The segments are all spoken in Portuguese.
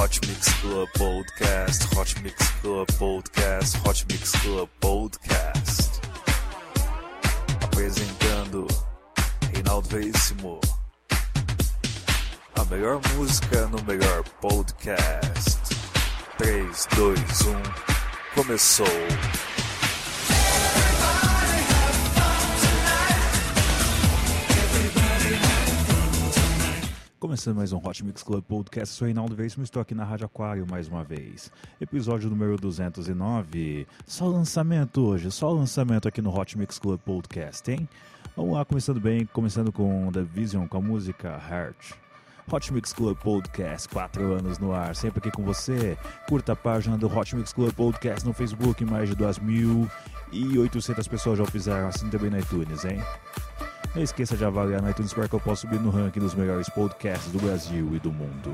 Hot Mix Club Podcast, Hot Mix Club Podcast, Hot Mix Club Podcast. Apresentando Reinaldo Veríssimo. A melhor música no melhor podcast. 3, 2, 1, começou. Começando mais um Hot Mix Club Podcast, sou Reinaldo Veríssimo, estou aqui na Rádio Aquário mais uma vez. Episódio número 209. Só lançamento hoje, só lançamento aqui no Hot Mix Club Podcast, hein? Vamos lá, começando bem, começando com The Vision, com a música Heart. Hot Mix Club Podcast, quatro anos no ar, sempre aqui com você. Curta a página do Hot Mix Club Podcast no Facebook, mais de 2.800 pessoas já o fizeram, assim também no iTunes, hein? Não esqueça de avaliar no iTunes para que eu possa subir no ranking dos melhores podcasts do Brasil e do mundo.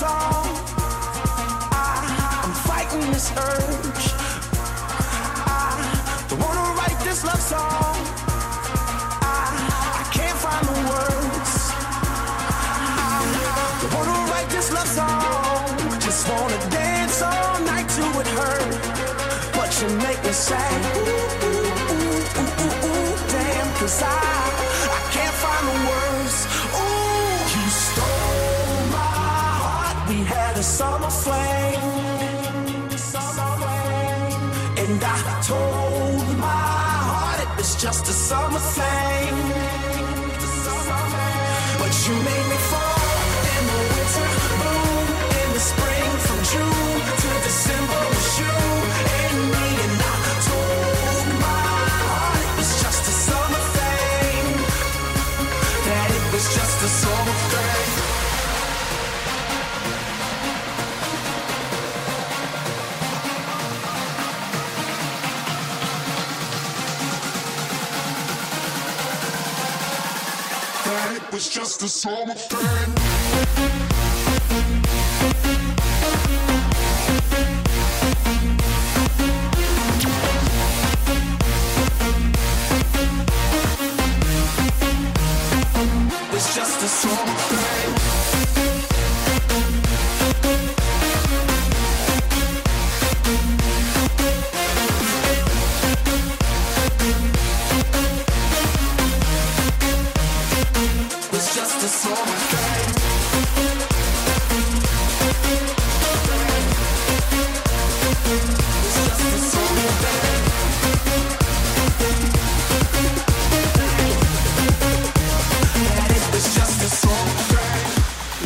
song. I, I'm fighting this urge. just a summer thing. It's just a summer thing.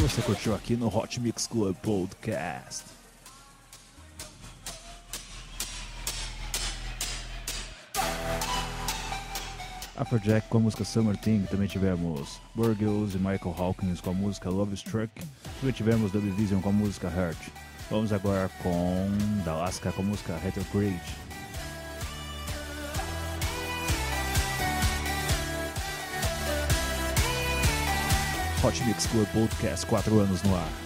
Você curtiu aqui no Hot Mix Club Podcast. Afrojack com a música Summer Thing, também tivemos Burgos e Michael Hawkins com a música Love Struck, também tivemos The Division com a música Hurt. Vamos agora com Dalaska com a música Retrograde. Hot Mix Club Podcast, 4 anos no ar.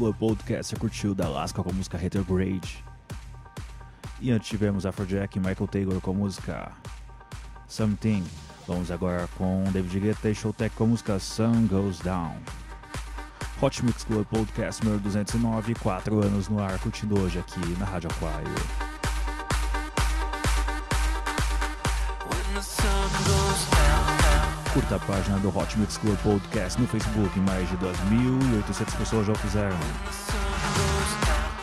Club Podcast você curtiu da Alaska com a música Retrograde. E antes tivemos Afrojack e Michael Taylor com a música Something. Vamos agora com David Guetta e Showtech com a música Sun Goes Down. Hot Mix Club Podcast número 209, 4 anos no ar, curtindo hoje aqui na Rádio Aquário. Curta a página do Hot Mix Club Podcast no Facebook, mais de 2.800 pessoas já o fizeram.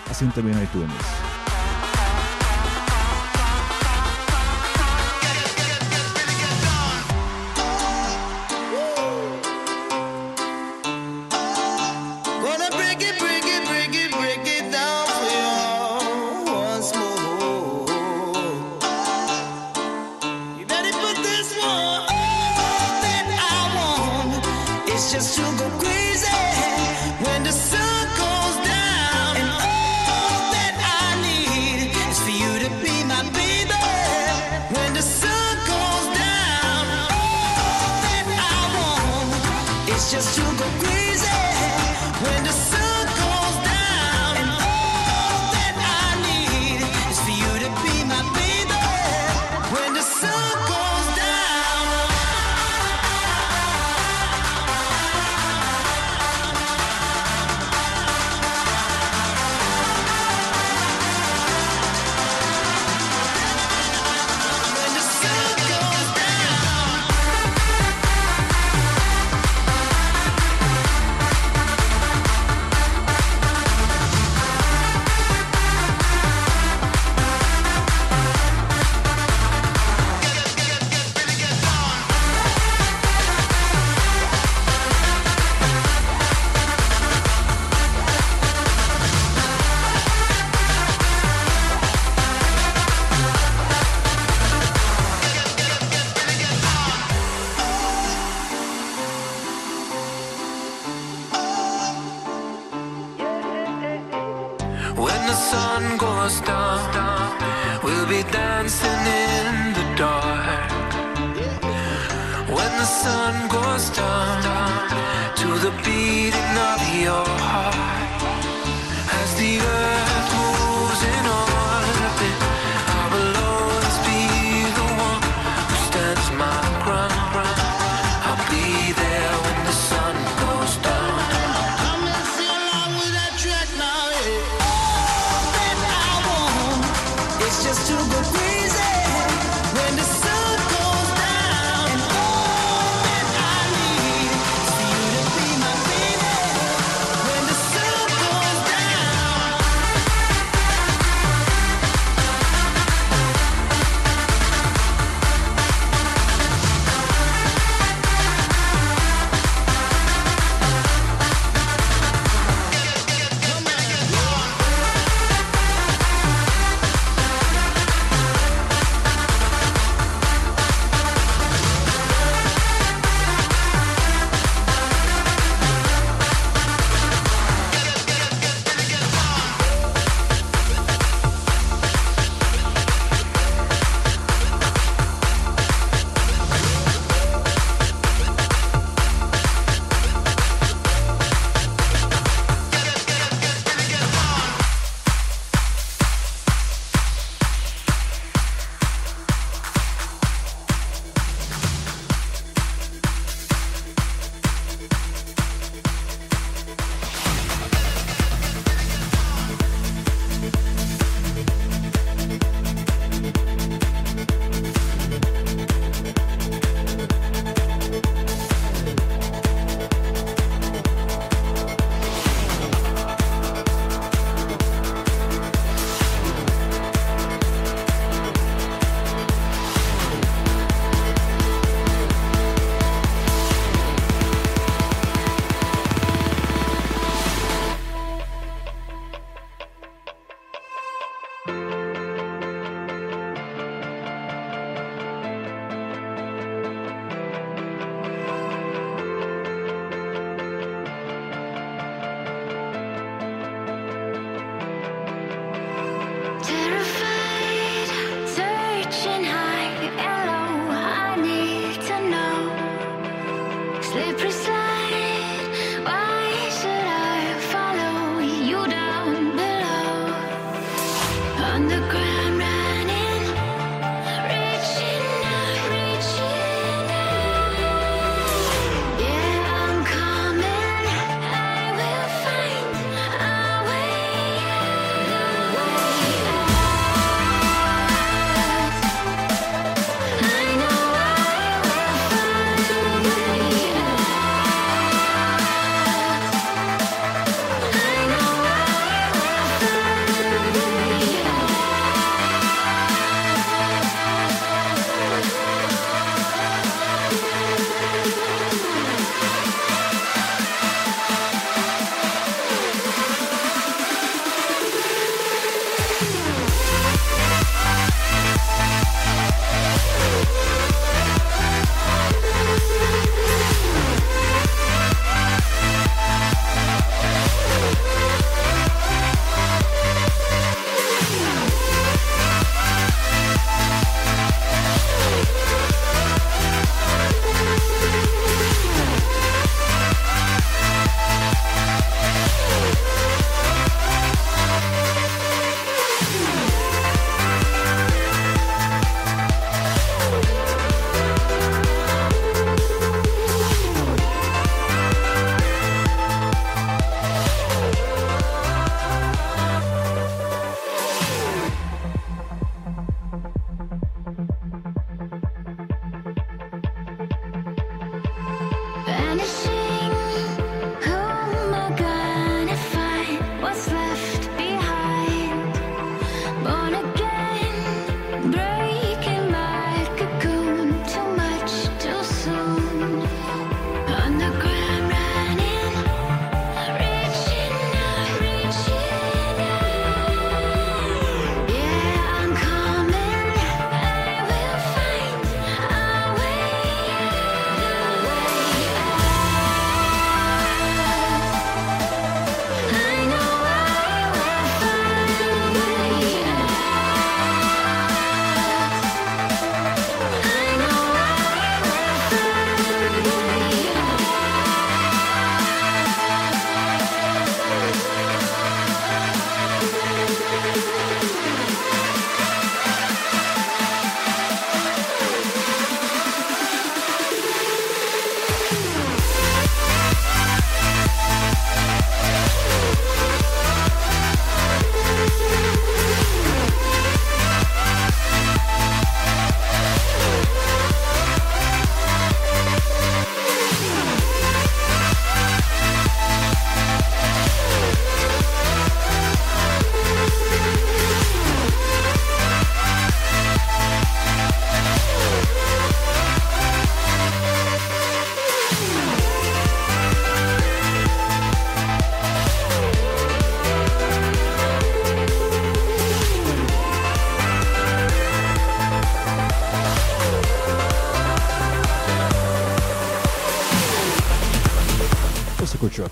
Assim também no iTunes.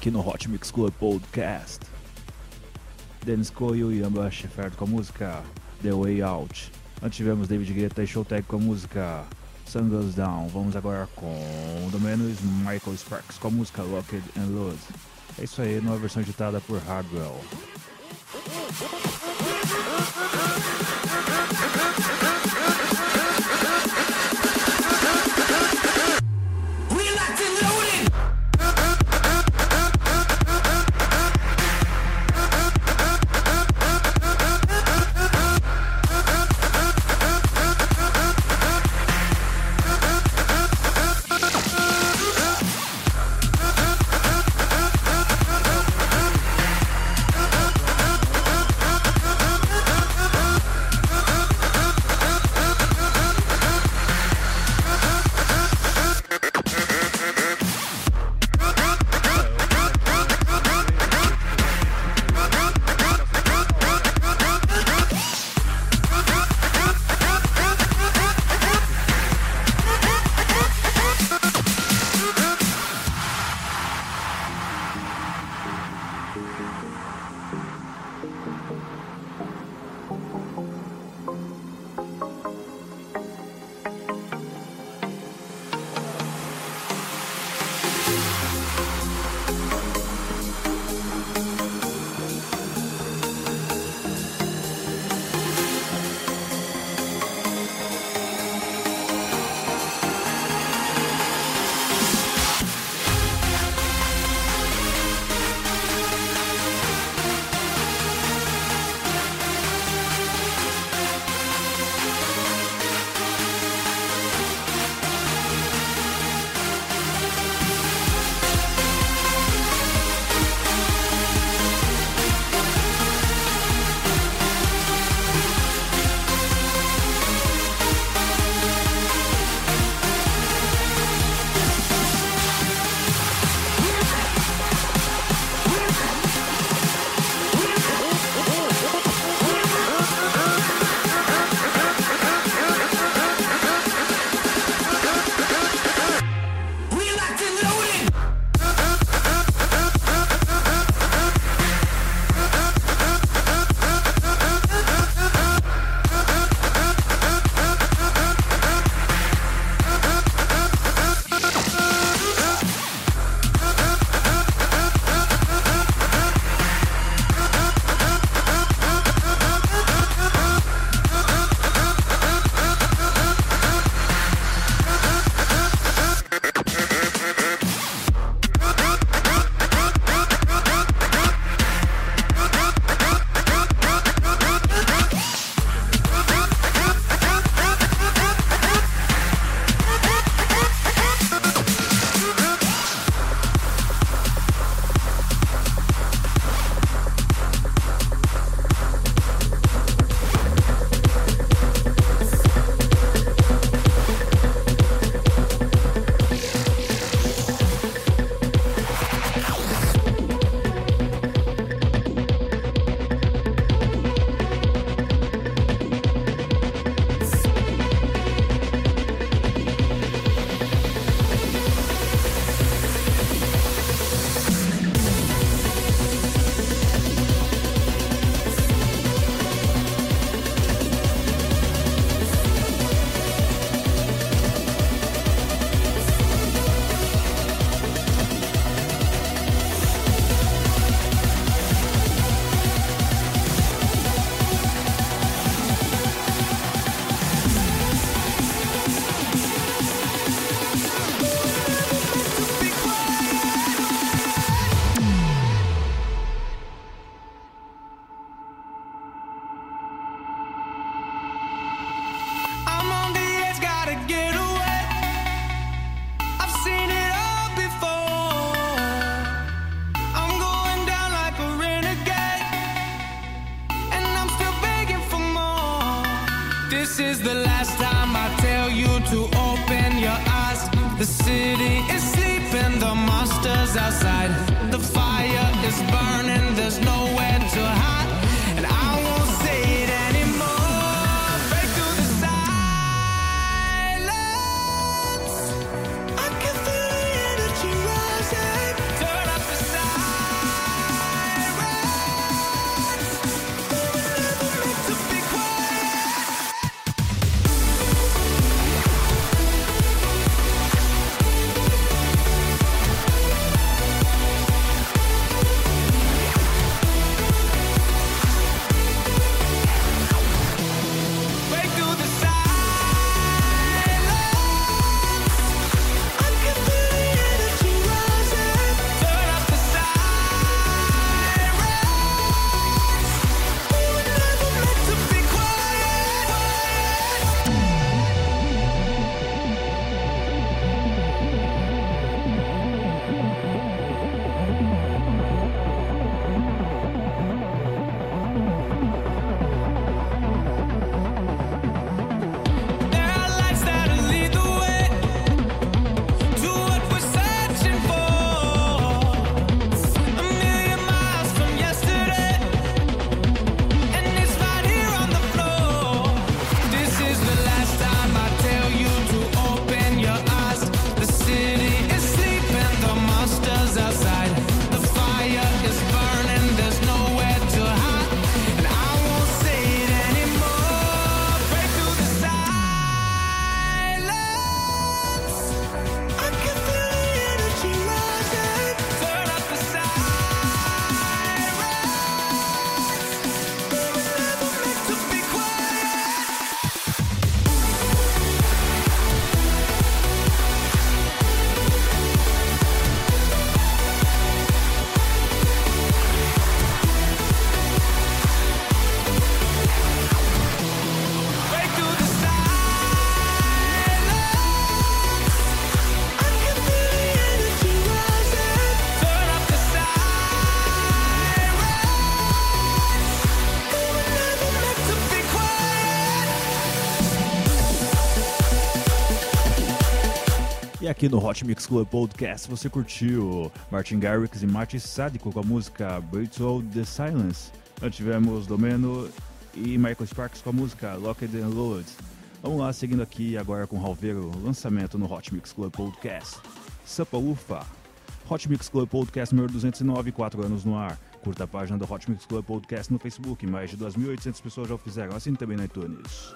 Aqui no Hot Mix Club Podcast. Dennis Coyle e Amber Shepard com a música The Way Out. Antes tivemos David Guetta e Showtag com a música Sun Goes Down. Vamos agora com do menos Michael Sparks com a música Locked and Load. É isso aí, numa versão editada por Hardwell. Aqui no Hot Mix Club Podcast você curtiu Martin Garrix e Martin Sádico com a música Breakthrough the Silence. Nós tivemos Domeno e Michael Sparks com a música Locked and Loaded. Vamos lá, seguindo aqui agora com Ralveiro, lançamento no Hot Mix Club Podcast. Sampa Ufa. Hot Mix Club Podcast número 209, 4 anos no ar. Curta a página do Hot Mix Club Podcast no Facebook, mais de 2.800 pessoas já o fizeram, assim também no iTunes.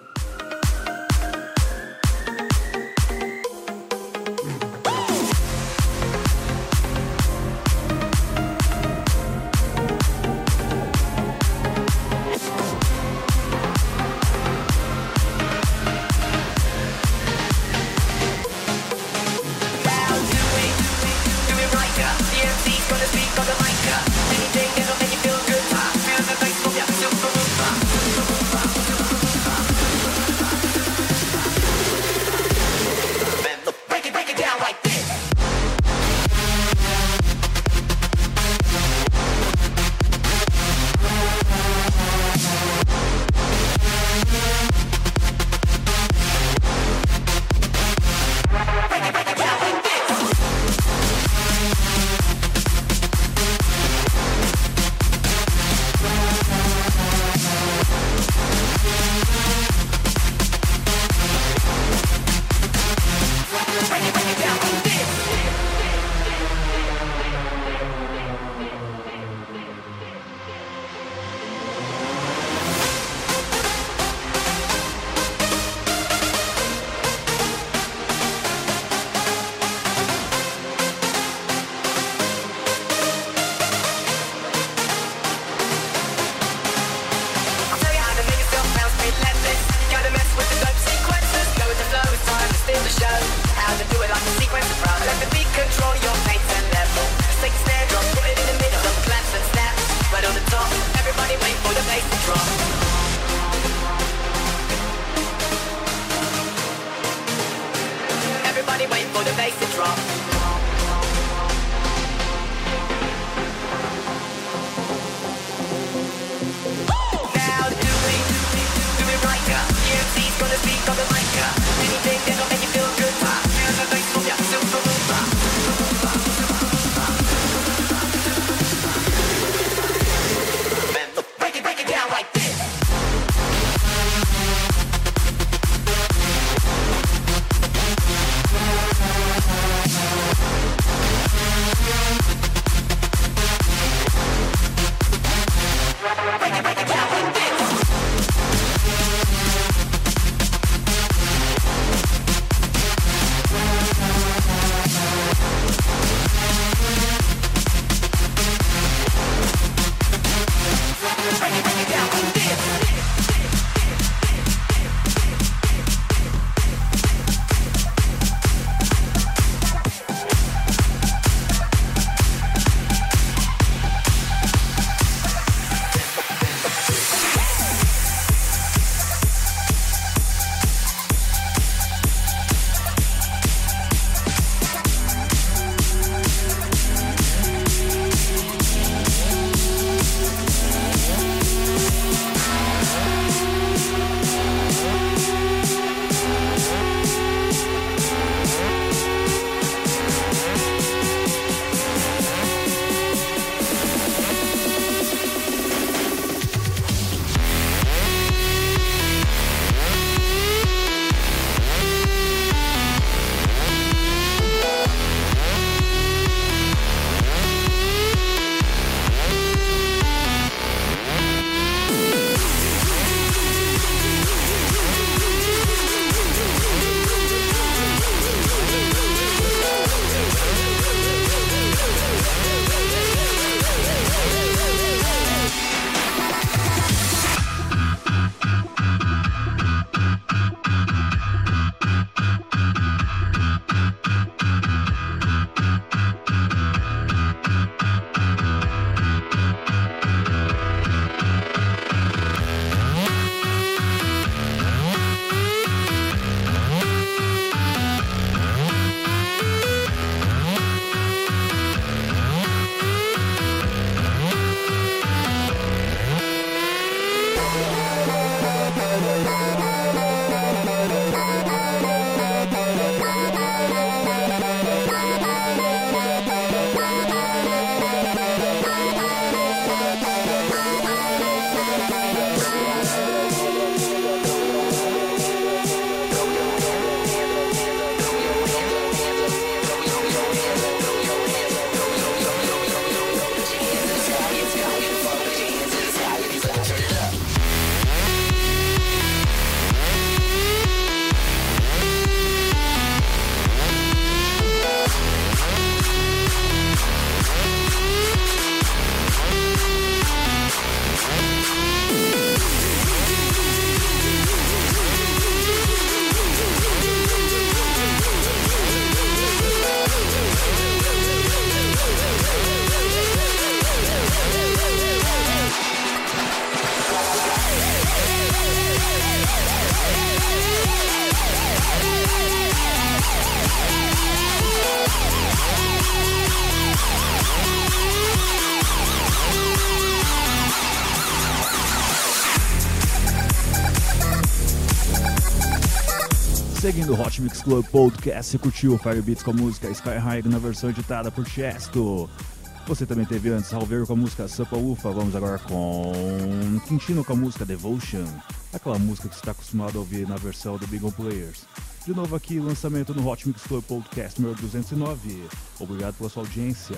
Hot Mix Club Podcast, você curtiu Fire Beats com a música Sky High na versão editada por Chesto. Você também teve antes Halver com a música Sampa Ufa. Vamos agora com Quintino com a música Devotion, aquela música que você está acostumado a ouvir na versão do Big Players. De novo aqui, lançamento no Hot Mix Club Podcast número 209. Obrigado pela sua audiência.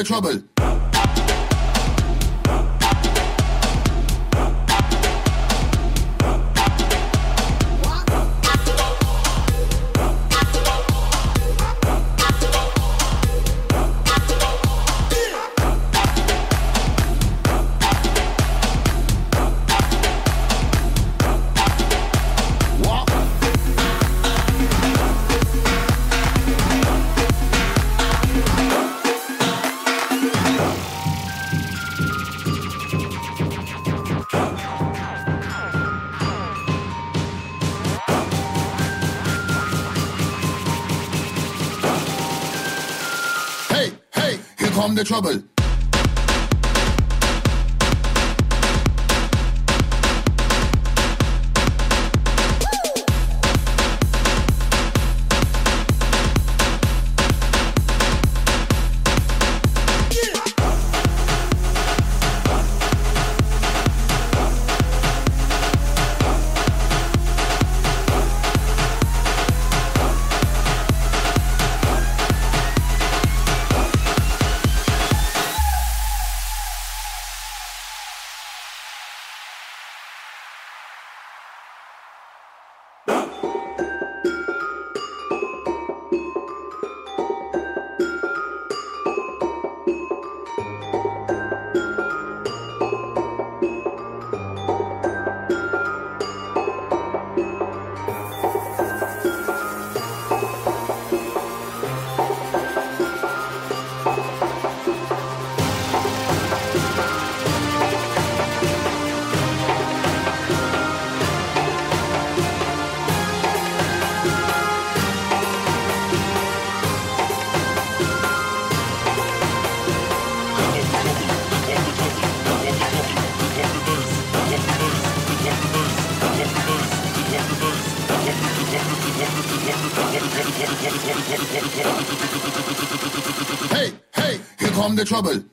The trouble. The trouble. The trouble.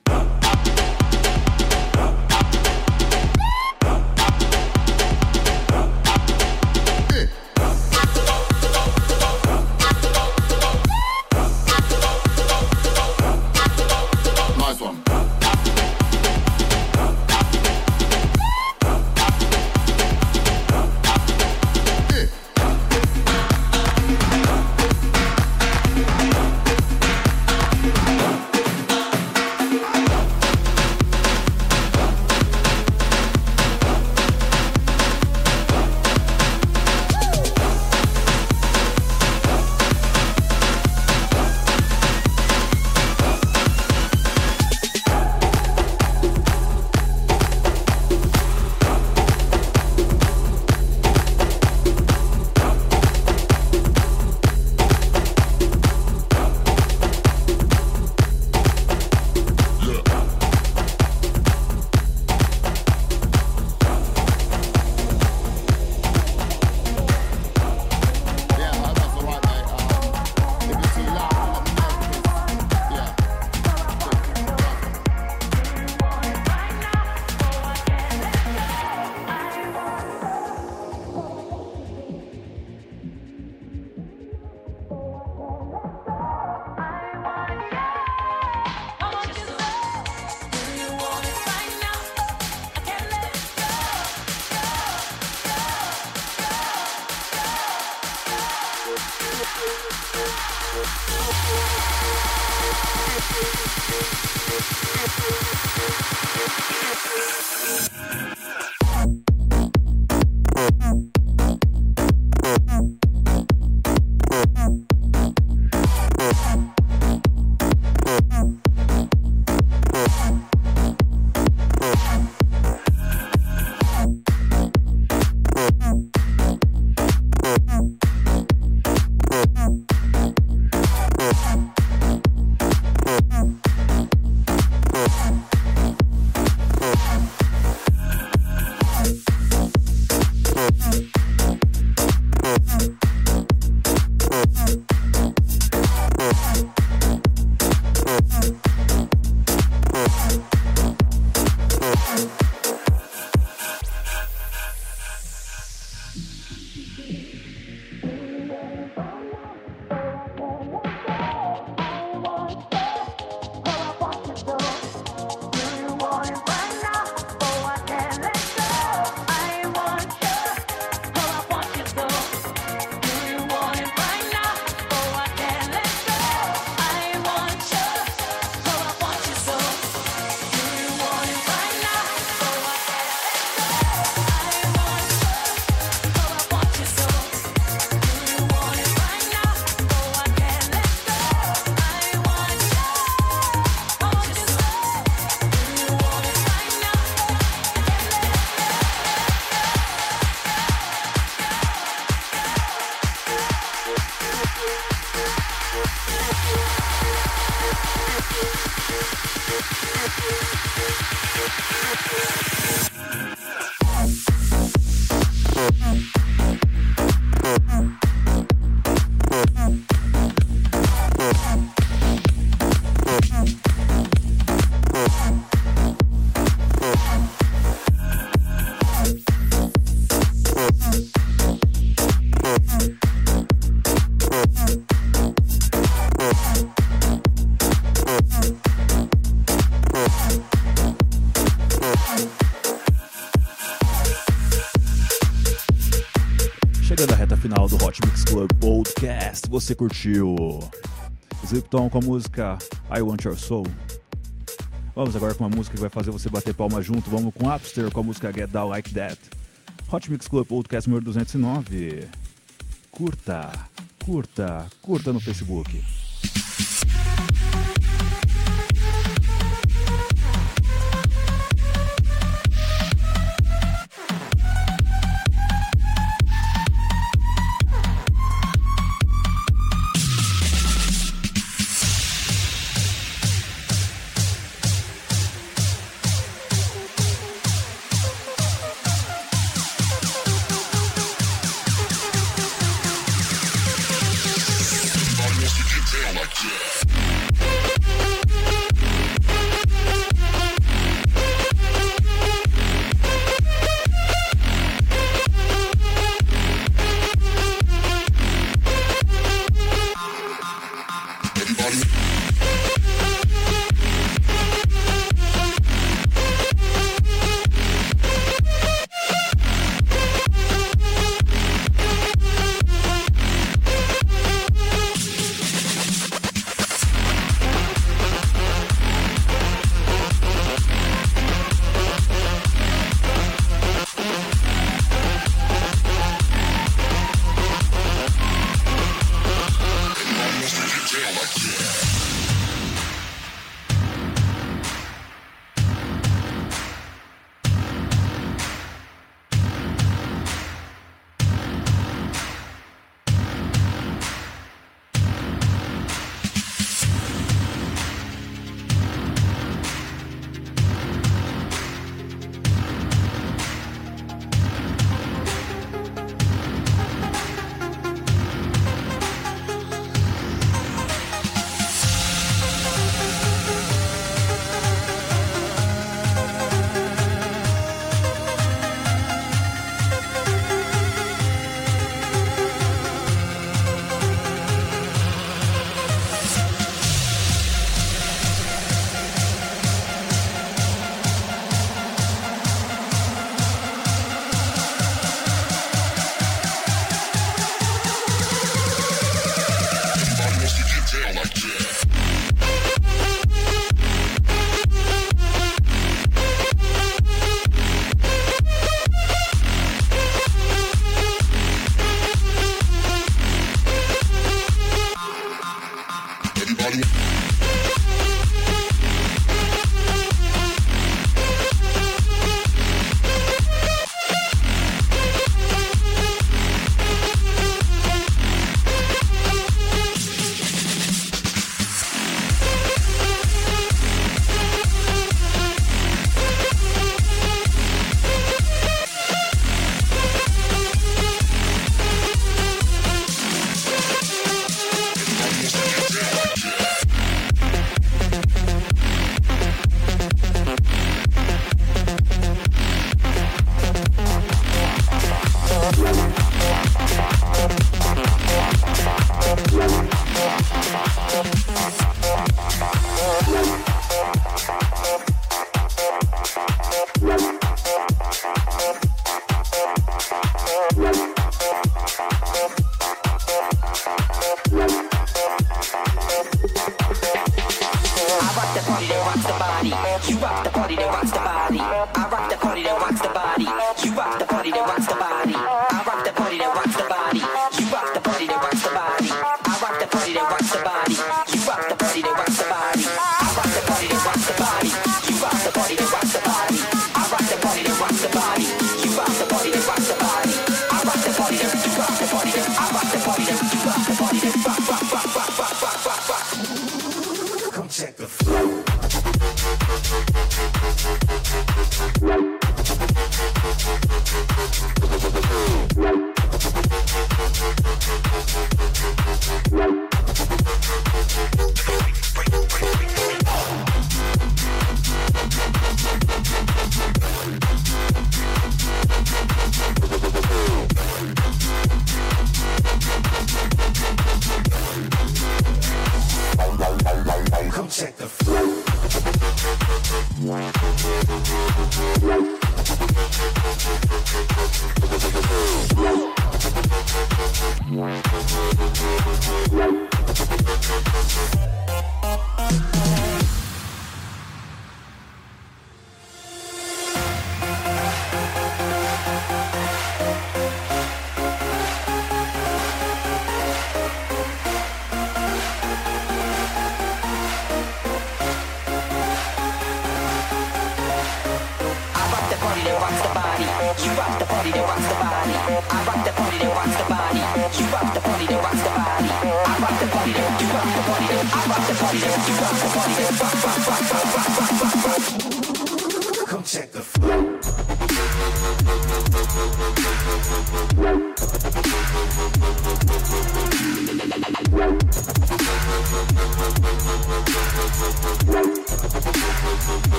você curtiu Slipton com a música I Want Your Soul. Vamos agora com uma música que vai fazer você bater palma junto. Vamos com Upster com a música Get Down Like That. Hot Mix Club Podcast número 209. Curta, curta, curta no Facebook.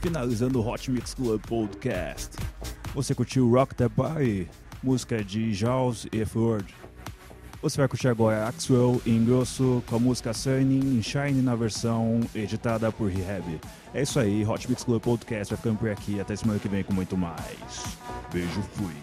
Finalizando o Hot Mix Club Podcast. Você curtiu Rock the Body, música de Jaws e Ford. Você vai curtir agora Axwell em grosso com a música Sunny em Shine na versão editada por Rehab. É isso aí, Hot Mix Club Podcast vai ficando por aqui. Até semana que vem com muito mais. Beijo, fui.